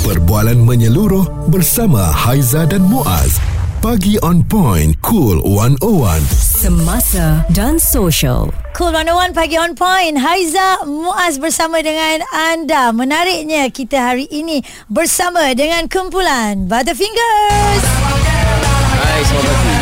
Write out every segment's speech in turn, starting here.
Perbualan menyeluruh bersama Haiza dan Muaz. Pagi on point, cool 101. Semasa dan social. Cool 101 pagi on point. Haiza Muaz bersama dengan anda. Menariknya kita hari ini bersama dengan kumpulan Butterfingers. Hai, selamat pagi.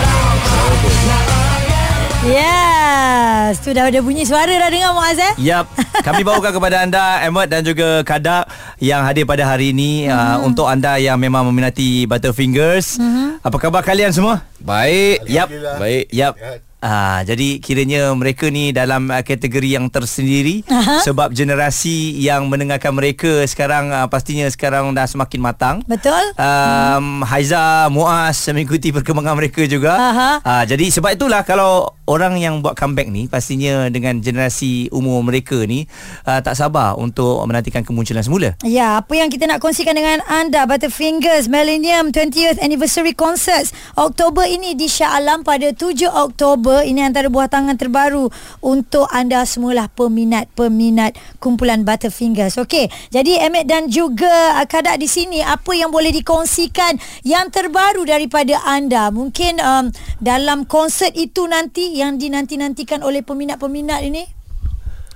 Yes, sudah ada bunyi suara dah dengar Muaz eh? Yap, kami bawakan kepada anda Ahmad dan juga Kada yang hadir pada hari ini mm-hmm. uh, untuk anda yang memang meminati Butterfingers. Mm-hmm. Apa khabar kalian semua? Baik. Yap. Baik. Yap. Ah, jadi kiranya mereka ni dalam uh, kategori yang tersendiri Aha. sebab generasi yang mendengarkan mereka sekarang uh, pastinya sekarang dah semakin matang. Betul? Um, Haiza, Muaz mengikuti perkembangan mereka juga. Aha. Uh, jadi sebab itulah kalau orang yang buat comeback ni pastinya dengan generasi umur mereka ni uh, tak sabar untuk menantikan kemunculan semula. Ya, apa yang kita nak kongsikan dengan anda Butterfingers Millennium 20th Anniversary Concerts Oktober ini di Shah Alam pada 7 Oktober ini antara buah tangan terbaru untuk anda semualah peminat-peminat kumpulan Butterfingers. Okey, jadi Emmett dan juga uh, Kadak di sini apa yang boleh dikongsikan yang terbaru daripada anda? Mungkin um, dalam konsert itu nanti yang dinanti-nantikan oleh peminat-peminat ini?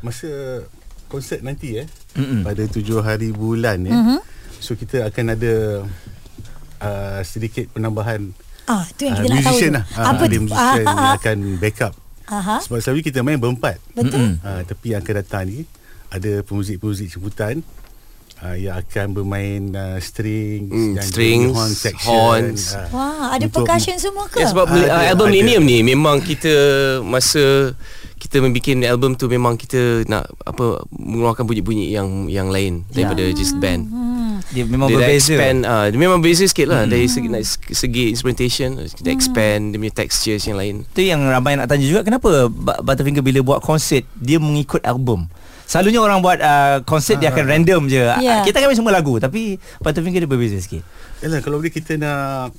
masa konsert nanti eh Mm-mm. pada tujuh hari bulan ya. Mhm. So kita akan ada uh, sedikit penambahan Ah, tu yang uh, kita nak tahu. lah. Ah, Apa ada tu? musician Ah, yang ah, ah. akan backup. Aha. Sebab selalu kita main berempat. Betul? Uh, tapi yang akan datang ni ada pemuzik-pemuzik jemputan uh, yang akan bermain uh, strings Hmm, dan strings, juga horn section. horns. ah. Wah, ada Untuk- percussion semua ke? Ya, sebab Ada, uh, album ada. Millennium ni memang kita masa kita membuat album tu memang kita nak apa mengeluarkan bunyi-bunyi yang yang lain daripada just band. Dia memang dia berbeza. expand uh, dia memang berbeza sikit lah dari segi, nak segi instrumentation kita expand dia punya textures yang lain Itu yang ramai nak tanya juga kenapa Bu- Butterfinger bila buat konsert dia mengikut album. Selalunya orang buat uh, konsert dia akan random je. Ya. Yeah. Kita kan semua lagu tapi Butterfinger dia berbeza sikit. Yalah kalau boleh kita nak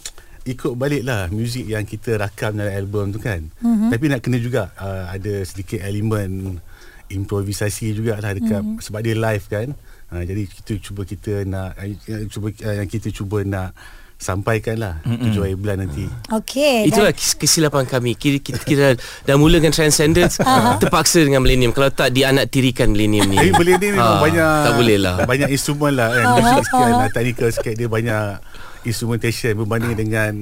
ikut balik lah muzik yang kita rakam dalam album tu kan. Mm-hmm. Tapi nak kena juga uh, ada sedikit elemen improvisasi jugalah dekat mm-hmm. sebab dia live kan. Uh, jadi kita cuba kita nak uh, cuba uh, yang kita cuba nak sampaikan lah mm-hmm. tujuh hari bulan nanti. Okey. Itulah dan- kes- kesilapan kami Kita, kita, kita dah mula dengan Transcendence Terpaksa dengan Millennium Kalau tak dianak tirikan Millennium ni Tapi boleh ni memang Ah, banyak Tak boleh lah Banyak instrumen lah kan. Musik sikit kan, technical sikit dia banyak instrumentation berbanding dengan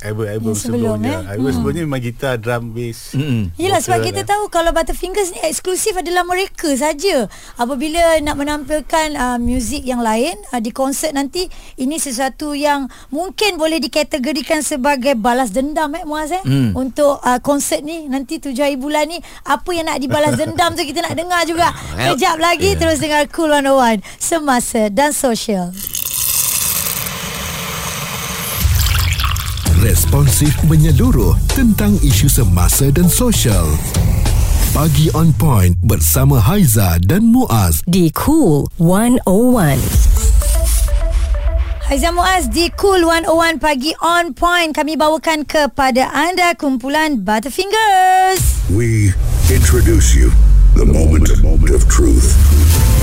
album-album Yang sebelum, sebelumnya. eh? Album sebelumnya memang gitar, drum, bass. Mm-mm. Yelah sebab kita lah. tahu kalau Butterfingers ni eksklusif adalah mereka saja. Apabila nak menampilkan uh, muzik yang lain uh, di konsert nanti ini sesuatu yang mungkin boleh dikategorikan sebagai balas dendam eh Muaz eh Hmm. untuk uh, konsert ni nanti tujuh hari bulan ni apa yang nak dibalas dendam tu kita nak dengar juga. Kejap lagi terus dengar Cool 101 semasa dan sosial. Responsif menyeluruh tentang isu semasa dan sosial. Pagi on point bersama Haiza dan Muaz. Di Cool 101. Haizam Muaz di Cool 101 pagi on point kami bawakan kepada anda kumpulan Butterfingers. We introduce you the moment, of truth.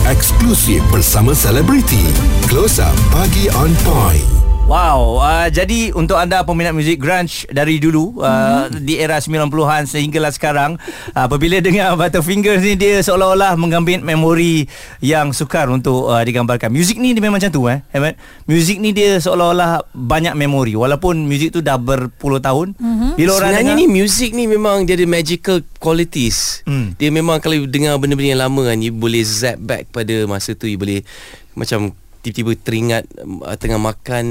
Eksklusif bersama selebriti. Close up pagi on point. Wow, uh, jadi untuk anda peminat muzik grunge dari dulu uh, Mhm. di era 90-an sehinggalah sekarang uh, apabila dengar Butterfingers ni dia seolah-olah menggambit memori yang sukar untuk uh, digambarkan. Muzik ni dia memang macam tu eh. Ahmad. Muzik ni dia seolah-olah banyak memori walaupun muzik tu dah berpuluh tahun. Mhm. Bila orang Sebenarnya dengar ni music ni memang dia ada magical qualities. Hmm. Dia memang kalau dengar benda-benda yang lama kan you boleh zap back pada masa tu you boleh macam tiba-tiba teringat uh, tengah makan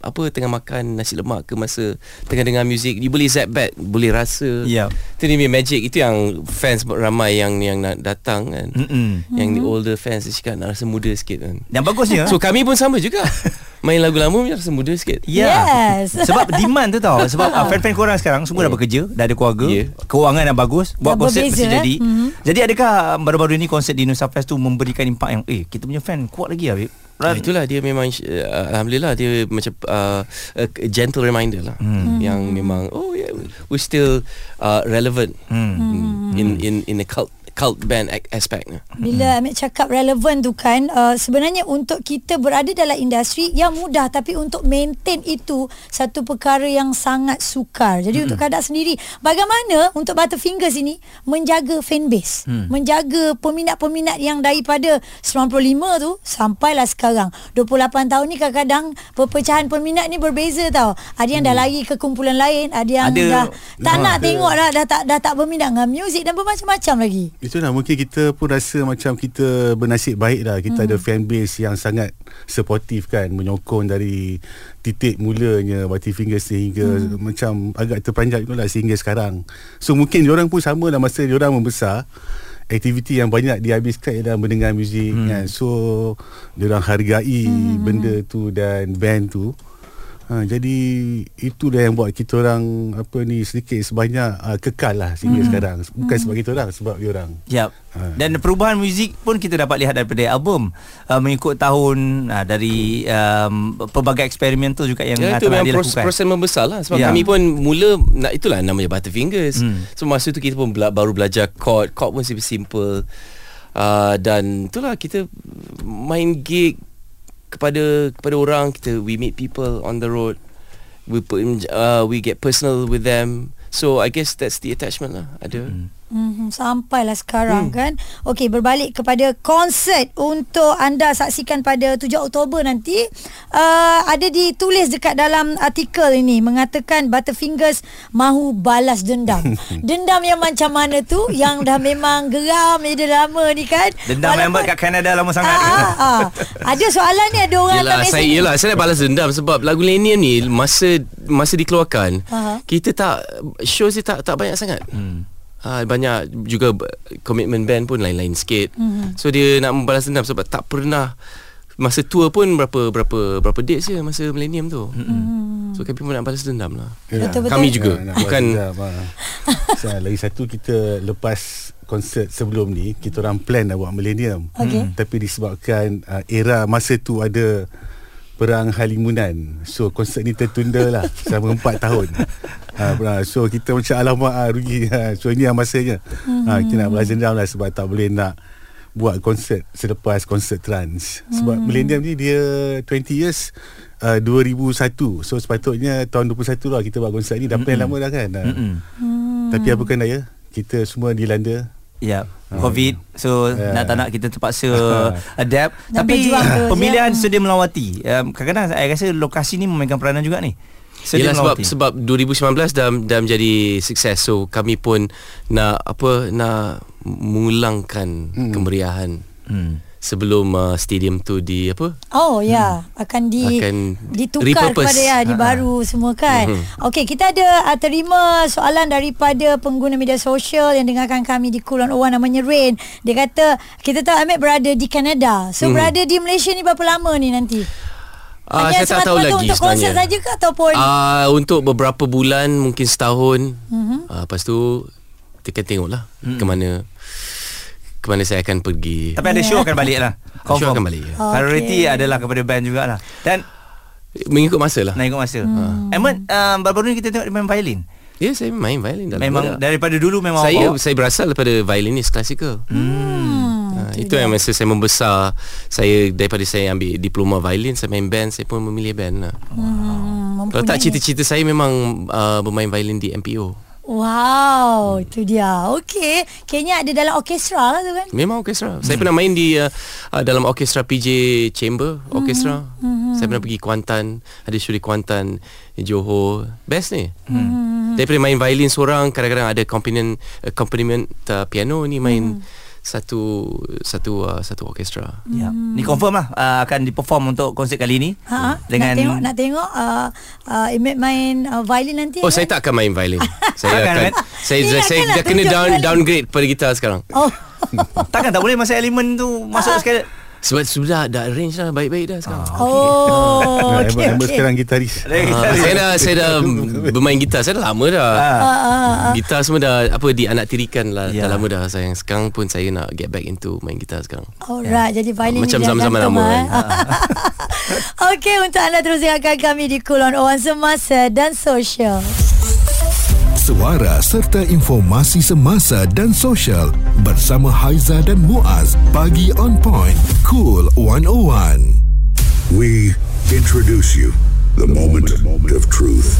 apa tengah makan nasi lemak ke masa tengah dengar muzik you boleh zap back boleh rasa. Ya. itu ni magic. Itu yang fans ramai yang yang nak datang kan. Mm-mm. yang the older fans dia cakap nak rasa muda sikit kan. Dan bagusnya. So kami pun sama juga main lagu lama rasa muda sikit Ya. Yes. Sebab demand tu tau. Sebab uh, fan-fan korang sekarang semua dah bekerja, dah ada keluarga, Yeah. kewangan dah bagus, buat Dah konsert berbeza, mesti eh? jadi. Mhm. Jadi adakah baru-baru ni konsert di Nusa Fest tu memberikan impak yang eh kita punya fan kuat lagi lah. Ah, itulah dia memang uh, alhamdulillah dia macam uh, a gentle reminder lah Hmm. yang memang oh yeah we still uh, relevant Hmm. hmm. in in in a cult cult band a- aspect ni. Bila Amit cakap relevan tu kan uh, Sebenarnya untuk kita berada dalam industri Yang mudah Tapi untuk maintain itu Satu perkara yang sangat sukar. Jadi untuk Kadak sendiri Bagaimana untuk Butterfingers ini Menjaga fanbase hmm. Menjaga peminat-peminat yang daripada 95 tu Sampailah sekarang. 28 tahun ni kadang-kadang Perpecahan peminat ni berbeza tau. Ada yang dah lari ke kumpulan lain Ada yang Ada- dah Tak nak ada. tengok dah, dah, tak, dah tak berminat dengan muzik Dan bermacam-macam lagi Itulah mungkin kita pun rasa macam kita bernasib baik dah kita hmm. ada fan base yang sangat supportive kan menyokong dari titik mulanya Butterfinger sehingga hmm. macam agak terpanjat itulah sehingga sekarang. So mungkin orang pun sama lah masa orang membesar aktiviti yang banyak dihabiskan ialah mendengar muzik hmm. kan. So orang hargai hmm. benda tu dan band tu. Ha, jadi itu dah yang buat kita orang apa ni sedikit sebanyak uh, kekal lah sehingga hmm. sekarang. Bukan sebab kita orang, sebab dia orang. Yap. Ha. Dan perubahan muzik pun kita dapat lihat daripada album uh, mengikut tahun uh, dari um, pelbagai eksperimental juga yang Ya, uh, itu memang proses, dilakukan. proses membesar lah Sebab Ya. kami pun mula nak Itulah namanya Butterfingers Hmm. hmm. So masa tu kita pun bela, baru belajar chord Chord pun simple, simple uh, Dan itulah kita main gig kepada kepada orang kita we meet people on the road. We put in, uh, we get personal with them. So i guess that's the attachment lah. Ada. Hmm. Hmm, sampailah sekarang hmm. kan. Okey, berbalik kepada konsert untuk anda saksikan pada 7 Oktober nanti. Uh, ada ditulis dekat dalam artikel ini mengatakan Butterfingers mahu balas dendam. dendam yang macam mana tu yang dah memang geram ni dah lama ni kan. Dendam member kat Canada lama sangat. Ah, ah, ah. Ada soalan ni ada orang Yelah, saya, yelah, saya nak balas dendam sebab lagu Lenium ni masa masa dikeluarkan Aha. kita tak show dia tak tak banyak sangat. Hmm. Ha, banyak juga komitmen band pun lain-lain sikit. Hmm. So dia nak membalas dendam sebab tak pernah masa tour pun berapa berapa berapa dates je masa Millennium tu. Hmm. So kami pun nak balas dendam lah. Yalah. Betul-betul. Kami juga Ha, nak bukan ha. so, lagi satu kita lepas konsert sebelum ni kita orang plan nak buat millennium hmm. tapi disebabkan uh, era masa tu ada perang halimunan. So konsert ni tertunda lah selama 4 tahun. Ha, so kita macam alamak ha, rugi. Ha. so ini yang masanya. Ha, kita nak balas dendam lah sebab tak boleh nak buat konsert selepas konsert trans. Sebab Hmm. millennium ni dia 20 years uh, 2001 so sepatutnya tahun 21 lah kita buat konsert ni. Dah plan lama dah kan? Ha. Mm-mm. tapi apa kan daya kita semua dilanda. Ya, COVID So Ya. nak tak nak kita terpaksa adapt Nak Tapi pemilihan ya. sedia melawati um, Kadang-kadang saya rasa lokasi ni memegang peranan juga ni Sedia Yelah sebab melawati sebab 2019 dah dah menjadi sukses so kami pun nak apa nak mengulangkan hmm. kemeriahan hmm. Sebelum uh, stadium tu di apa Oh ya, akan di Akan ditukar repurpose. kepada ya di baru semua kan. Mhm. Okey, kita ada uh, terima soalan daripada pengguna media sosial yang dengarkan kami di Kulon Owan namanya Rain. Dia kata kita tahu Ahmed berada di Canada. So Mhm. berada di Malaysia ni berapa lama ni nanti? Ah, saya tak tahu lagi untuk sebenarnya. saja ke ataupun Ah untuk beberapa bulan mungkin setahun. Mhm. Mm-hmm. Ah, lepas tu kita tengoklah mm. ke mana ke mana saya akan pergi. Tapi ada show akan balik lah Show akan balik, ya. Priority adalah kepada band jugalah Dan Mengikut masa lah. nak ikut masa hmm. Ahmad um, baru-baru ni kita tengok dia main violin Ya, saya main violin dalam Memang muda. daripada dulu memang saya awak- saya berasal daripada violinis klasikal. Hmm, Ha, itu yang masa saya membesar saya daripada saya ambil diploma violin saya main band saya pun memilih band lah. hmm, Kalau tak cita-cita saya memang uh, bermain violin di MPO. Wow, itu dia. Okey, kayaknya ada dalam orkestra lah tu kan. Memang orkestra. Saya pernah main di uh, uh, dalam orkestra PJ Chamber Orkestra. Mm-hmm. Saya pernah pergi Kuantan, ada show di Kuantan, di Johor. Best ni. Mm-hmm. Daripada main violin seorang, kadang-kadang ada accompaniment accompaniment uh, piano ni main mm. Satu satu uh, satu orkestra. Ya. Ni confirm lah uh, akan diperform untuk konsert kali ni Ha, dengan nak tengok nak tengok uh, uh, Imet main uh, violin nanti. Oh, kan? saya tak akan main violin. saya akan kan? saya saya, saya nak dah kena down violin. downgrade pada gitar sekarang. Oh. Takkan tak boleh masa elemen tu masuk sekali Sebab sudah dah arrange dah baik-baik dah sekarang. Oh, okay, okey. Amber okey. sekarang gitaris Ah, saya dah saya dah bermain gitar saya dah lama dah. Ah. Gitar semua dah apa dianaktirikan lah Ya. dah lama dah sayang. Sekarang pun saya nak get back into main gitar sekarang. Alright, jadi violin Macam ni dah zaman-zaman gantung, lama eh. kan. Okey, untuk anda terus dengarkan kami di Kulon Owan Semasa dan Sosial. Suara serta informasi semasa dan sosial bersama Haiza dan Muaz. Pagi on point. Cool 101. We introduce you the moment of truth.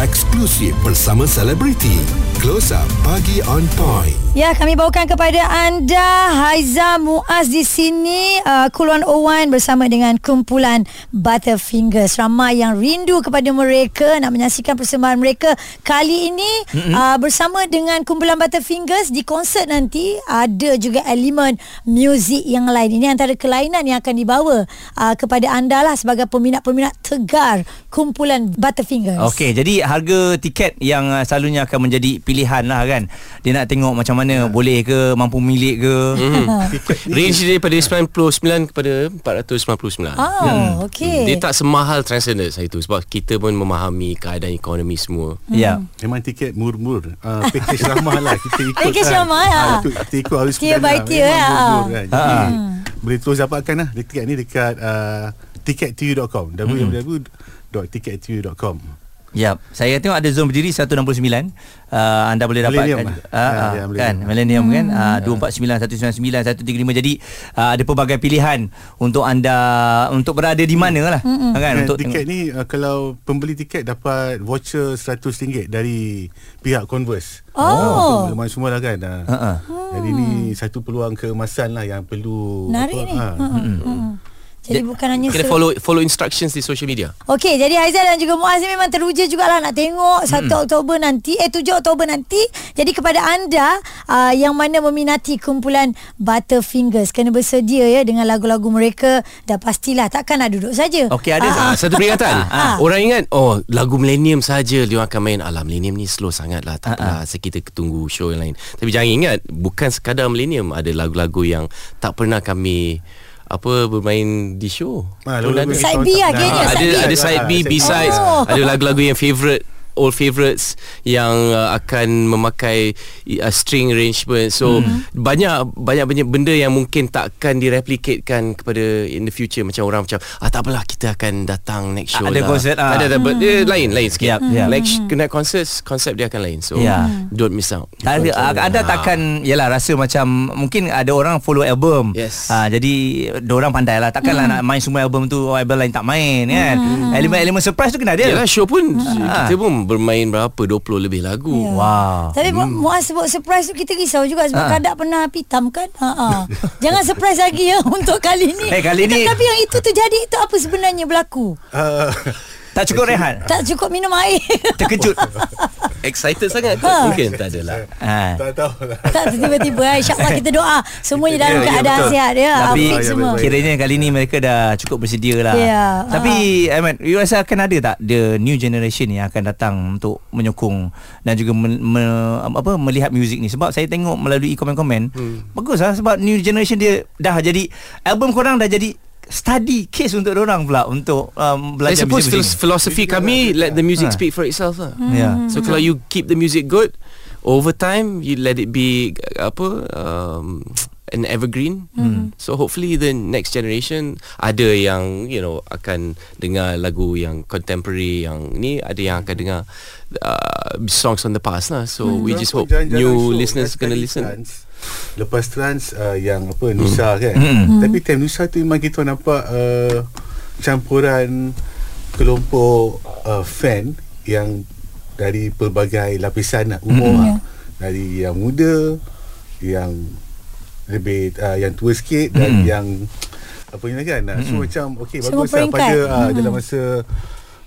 Eksklusif bersama selebriti. Close Up Pagi on Point. Ya, kami bawakan kepada anda Haiza Muaz di sini uh, Kuluan Owan bersama dengan kumpulan Butterfingers. Ramai yang rindu kepada mereka nak menyaksikan persembahan mereka kali ini mm-hmm. uh, bersama dengan kumpulan Butterfingers di konsert nanti ada juga elemen muzik yang lain. Ini antara kelainan yang akan dibawa uh, kepada anda lah sebagai peminat-peminat tegar kumpulan Butterfingers. Okey, jadi harga tiket yang uh, selalunya akan menjadi pilihan lah kan. Dia nak tengok macam mana boleh ke, mampu milik ke. Hmm. Range dia daripada 99 kepada 499. Oh, hmm. okey. Dia tak semahal Transcendence itu sebab kita pun memahami keadaan ekonomi semua. Ya. Memang tiket murmur uh, Package ramah lah Kita ikut Package kan. ramah, ya. Ah, ikut, Kita ikut harus Tier by tier, ya. kan. Jadi Ah. Boleh terus dapatkan lah Tiket ni dekat uh, Tickettu.com www.tickettu.com Ya, saya tengok ada zon berdiri 169. Uh, anda boleh dapatkan Millennium lah. uh, Ya, uh, ya, kan Millennium. Millennium kan uh, 249 199 135 jadi uh, ada pelbagai pilihan untuk anda untuk berada di mana lah kan Dan untuk tiket ni uh, Kalau pembeli tiket Dapat voucher RM100 Dari pihak Converse Oh. Memang semua lah kan uh. Uh-uh. Jadi ni Satu peluang keemasan lah Yang perlu Menarik apa, ni. ha. Hmm, hmm. Jadi bukan hanya Kena se- follow follow instructions di social media. Okey, jadi Aizal dan juga Muaz ni memang teruja jugalah nak tengok 1 Oktober nanti, eh 7 Oktober nanti. Jadi kepada anda uh, yang mana meminati kumpulan Butterfingers, kena bersedia ya dengan lagu-lagu mereka. Dah pastilah takkan nak duduk saja. Okey, ada Ah, satu peringatan. Ah. Orang ingat oh lagu Millennium saja dia akan main. Alah Millennium ni slow sangat lah. Tak apalah so kita tunggu show yang lain. Tapi jangan ingat bukan sekadar Millennium ada lagu-lagu yang tak pernah kami apa bermain di show. Ah, Bulan lagu-lagu ni. Side B lah pernah- kayaknya, Ah, side ada B. ada side B, Ah, B sides, Oh. ada lagu-lagu yang favourite old favourites yang uh, akan memakai uh, string arrangement. So Hmm. banyak banyak banyak benda yang mungkin takkan direplikatkan kepada in the future macam orang macam ah tak apalah kita akan datang next show Ada lah. konsert, ah. Ada ada but dia lain lain sikit. Yap, yap. Next kena konsert konsep dia akan lain. So Ya. don't miss out. Tak ada, ah, ada takkan Yalah rasa macam Mungkin ada orang follow album Yes. ah, Jadi Diorang pandai lah Takkanlah nak main semua album tu Album lain tak main kan Elemen-elemen surprise tu kena ada Yalah show pun Ah. kita pun bermain berapa 20 lebih lagu. Ya. Wow Tapi hmm. Muaz sebut surprise tu kita risau juga sebab Ha. kadang pernah pitam kan. Ha ah. Jangan surprise lagi ya untuk kali ni. Eh, kali ni- Tapi yang itu terjadi itu apa sebenarnya berlaku? Ah, Tak cukup rehat Tak cukup minum air. Terkejut Excited sangat ke? Ha. Mungkin tak adalah. ah. Tak tahu lah tak tiba-tiba eh. InsyaAllah kita doa Semuanya dalam Ya, ya, keadaan betul. sihat ya. Tapi Afiq ya, semua. Kiranya kali ni mereka dah cukup bersedia lah Ya, Tapi Ahmad You rasa akan ada tak The new generation yang akan datang Untuk menyokong Dan juga me, me, apa melihat muzik ni Sebab saya tengok melalui komen-komen hmm. Bagus lah Sebab new generation dia Dah jadi Album korang dah jadi Study case untuk orang pula Untuk um, I belajar suppose muzik phil- philosophy kami let the music Ha. speak for itself lah. Ya. So kalau you keep the music good over time you let it be uh, apa um, an evergreen. So hopefully the next generation ada yang you know akan dengar lagu yang contemporary yang ni ada yang akan dengar uh, songs from the past lah. So we just hope new listeners gonna listen. Trans, Lepas trans uh, Yang apa Nusa kan Hmm. Tapi time Nusa tu Memang kita nampak uh, Campuran Kelompok uh, Fan Yang Dari pelbagai lapisan lah, Umur Hmm. lah. Dari yang muda Yang Lebih uh, Yang tua sikit Dan Hmm. yang Apa ni kan uh, So macam Okay Semua bagus lah. Pada uh, Hmm. Dalam masa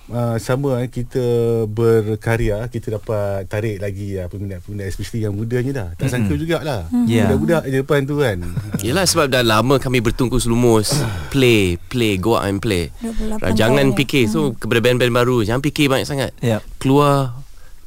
Uh, sama eh, kita berkarya kita dapat tarik lagi uh, peminat-peminat especially yang mudanya dah. Tak sangka jugalah Ya. budak-budak je depan tu kan. Yelah sebab dah lama kami bertungkus lumus. Play, play, go out and play. 28 Jangan tahun, ya. fikir So kepada band-band baru Jangan fikir banyak sangat. Yep. Keluar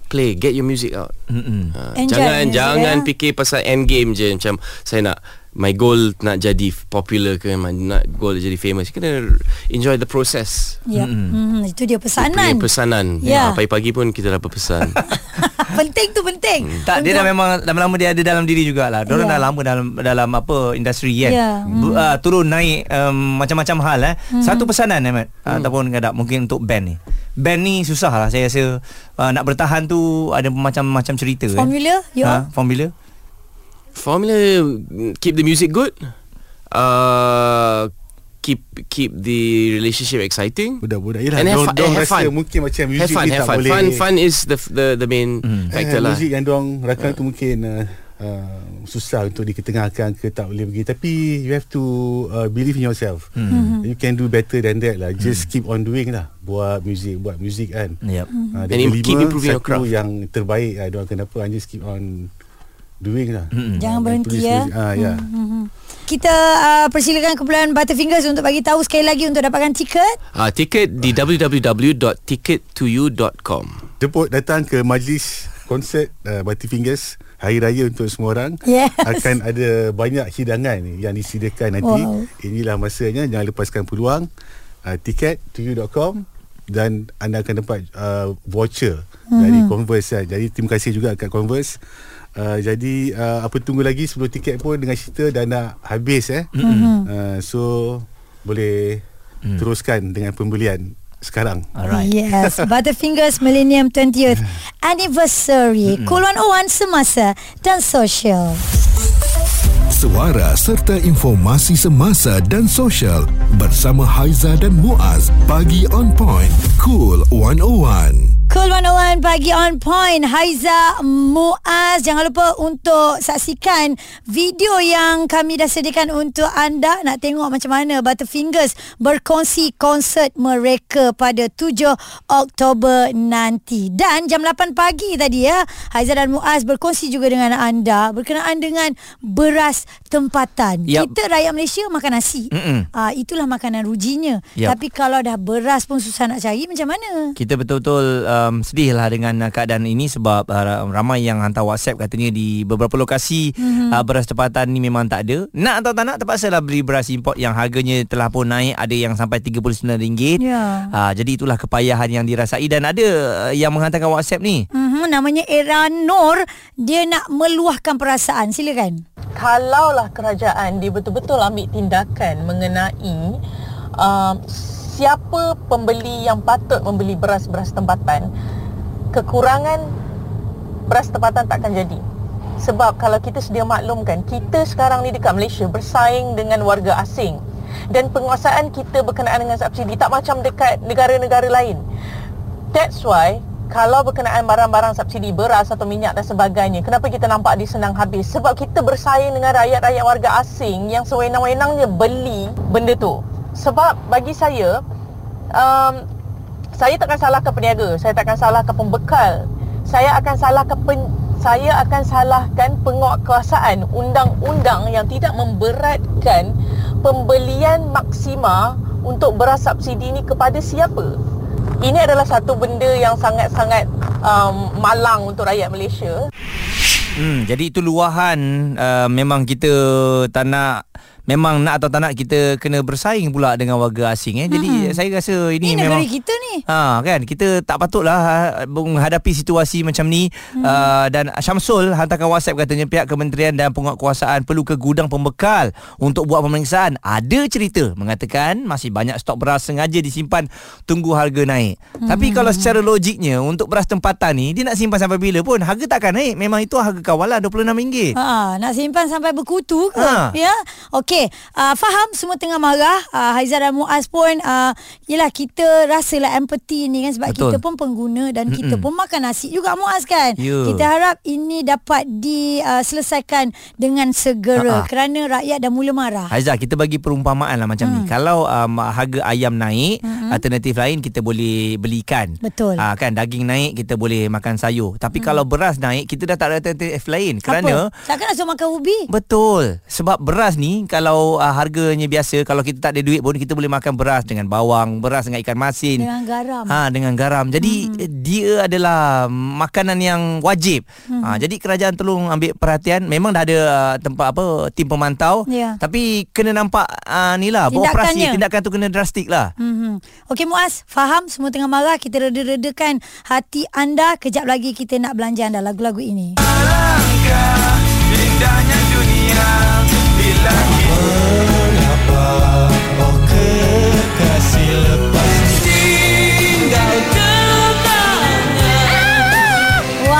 Play, get your music out. Enjoy Jangan music, jangan fikir pasal end game je Macam saya nak my goal nak jadi popular ke my nak goal jadi famous kena enjoy the process Ya. Mm-hmm. Itu dia Punya pesanan. pesanan Ya. Ah, pagi-pagi pun kita dapat pesan penting tu penting. Tak dia dah memang lama-lama dia ada dalam diri jugalah. Dia Ya. dah lama dalam dalam apa industri kan. Ya. Bu- uh, turun naik um, macam-macam hal eh. Satu pesanan Ahmad hmm. ataupun kadang mungkin untuk band ni. Band ni susah lah saya rasa uh, nak bertahan tu ada macam-macam cerita eh. Formula, you Ha, formula? Formula keep the music good uh, keep keep the relationship exciting. Budak-budak Yelah And have fun- diorang have rasa fun. mungkin macam have Music fun ni have tak fun. boleh. Fun fun is the the the main factor eh, lah. Muzik yang diorang rakam tu mungkin uh, uh, Susah untuk diketengahkan ke tak boleh pergi. Tapi you have to uh, believe in yourself. Hmm. You can do better than that lah. Just keep on doing lah. Buat music Buat music kan. Yep. uh, And keep improving your satu craft. yang terbaik lah Diorang kenapa and Just keep on doing lah Mm-mm. Jangan berhenti tulis ya. muzik. Ah, ya. Kita uh, persilakan kumpulan Butterfingers untuk bagi tahu sekali lagi untuk dapatkan tiket. uh, tiket di www.tickettoyou.com Jemput datang ke majlis konsert uh, Butterfingers Hari Raya untuk semua orang Yes. Akan ada banyak hidangan yang disediakan nanti Wow. Inilah masanya Jangan lepaskan peluang uh, Tiket to you.com Dan anda akan dapat uh, voucher Mhm. Dari Converse kan. Jadi terima kasih juga kat Converse Uh, jadi uh, apa tunggu lagi sebelum tiket pun dengan cerita dah nak habis eh. Mhm. Uh, so boleh Mm. teruskan dengan pembelian sekarang. Alright. Yes, Butterfingers Millennium 20th Anniversary. Cool 101 semasa dan social. Suara serta informasi semasa dan sosial bersama Haiza dan Muaz pagi on point cool 101 Cool 101 pagi on point Haiza Muaz Jangan lupa untuk saksikan video yang kami dah sediakan untuk anda Nak tengok macam mana Butterfingers berkongsi konsert mereka pada 7 Oktober nanti Dan jam 8 pagi tadi ya Haiza dan Muaz berkongsi juga dengan anda Berkenaan dengan beras tempatan Yap. Kita rakyat Malaysia makan nasi Mm-mm. Ah Itulah makanan rujinya Yap. Tapi kalau dah beras pun susah nak cari macam mana? Kita betul-betul um, sedih lah dengan uh, keadaan ini sebab uh, ramai yang hantar WhatsApp katanya di beberapa lokasi mm-hmm. uh, beras tempatan ni memang tak ada. Nak atau tak nak terpaksa lah beli beras import yang harganya telah pun naik ada yang sampai RM39. Ya. Uh, jadi itulah kepayahan yang dirasai dan ada uh, yang menghantarkan WhatsApp ni. Mm-hmm, namanya Era Nur Dia nak meluahkan perasaan Silakan kalaulah kerajaan dia betul-betul ambil tindakan mengenai um, siapa pembeli yang patut membeli beras-beras tempatan kekurangan beras tempatan takkan jadi sebab kalau kita sedia maklumkan kita sekarang ni dekat Malaysia bersaing dengan warga asing dan penguasaan kita berkenaan dengan subsidi tak macam dekat negara-negara lain That's why kalau berkenaan barang-barang subsidi beras atau minyak dan sebagainya, kenapa kita nampak dia senang habis? Sebab kita bersaing dengan rakyat-rakyat warga asing yang sewenang-wenangnya beli benda tu. Sebab bagi saya, um, saya takkan salahkan peniaga, saya takkan salahkan pembekal. Saya akan salahkan pen, saya akan salahkan penguatkuasaan undang-undang yang tidak memberatkan pembelian maksima untuk beras subsidi ini kepada siapa? Ini adalah satu benda yang sangat-sangat um, malang untuk rakyat Malaysia. Hmm, jadi itu luahan uh, memang kita tak nak memang nak atau tak nak kita kena bersaing pula dengan warga asing eh. Jadi saya rasa ini, Ini memang negara kita ni Ha kan kita tak patutlah ha, menghadapi situasi macam ni hmm. uh, dan Syamsul hantarkan WhatsApp katanya pihak kementerian dan penguatkuasaan perlu ke gudang pembekal untuk buat pemeriksaan. Ada cerita mengatakan masih banyak stok beras sengaja disimpan tunggu harga naik. Hmm. Tapi kalau secara logiknya untuk beras tempatan ni dia nak simpan sampai bila pun harga takkan naik. Memang itu harga kawalan RM26. Ha, nak simpan sampai berkutu ke? Ha. Ya. Okey, uh, faham semua tengah marah. Uh, Haizah dan Muaz pun uh, yalah kita rasalah empathy ni kan sebab Betul. kita pun pengguna dan Mm-mm. kita pun makan nasi juga Muaz kan. Ya. Kita harap ini dapat diselesaikan dengan segera Ha-ha. kerana rakyat dah mula marah. Haizah kita bagi perumpamaan lah macam hmm. ni Kalau um, harga ayam naik hmm. Alternatif lain kita boleh belikan Betul. Ah kan daging naik kita boleh makan sayur Tapi hmm. kalau beras naik kita dah tak ada alternatif lain Kerana Apa? Takkan nak suruh makan ubi? Betul Sebab beras ni Kalau kalau uh, harganya biasa kalau kita tak ada duit pun kita boleh makan beras dengan bawang, beras dengan ikan masin. Dengan garam. Ha dengan garam. Jadi hmm. dia adalah makanan yang wajib. Hmm. Ha jadi kerajaan tolong ambil perhatian. Memang dah ada uh, tempat apa tim pemantau Ya. tapi kena nampak uh, ni lah beroperasi Tindakannya. tindakan tu kena drastik lah. Mm-hmm. Okey Muaz, faham semua tengah marah. Kita reda-redakan hati anda. Kejap lagi kita nak belanja anda lagu-lagu ini. Wah.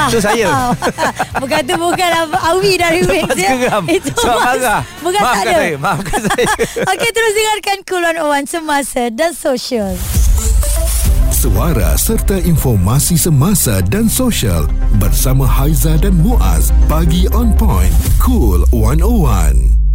Itu saya. tu bukan Awi dari Wings Lepas ya. geram. Sebab Mas. marah. Bukan tak Maafkan ada. saya, maafkan saya. Okey terus dengarkan Cool 101 semasa dan social. Suara serta informasi semasa dan sosial bersama Haiza dan Muaz. Pagi on point. Cool 101.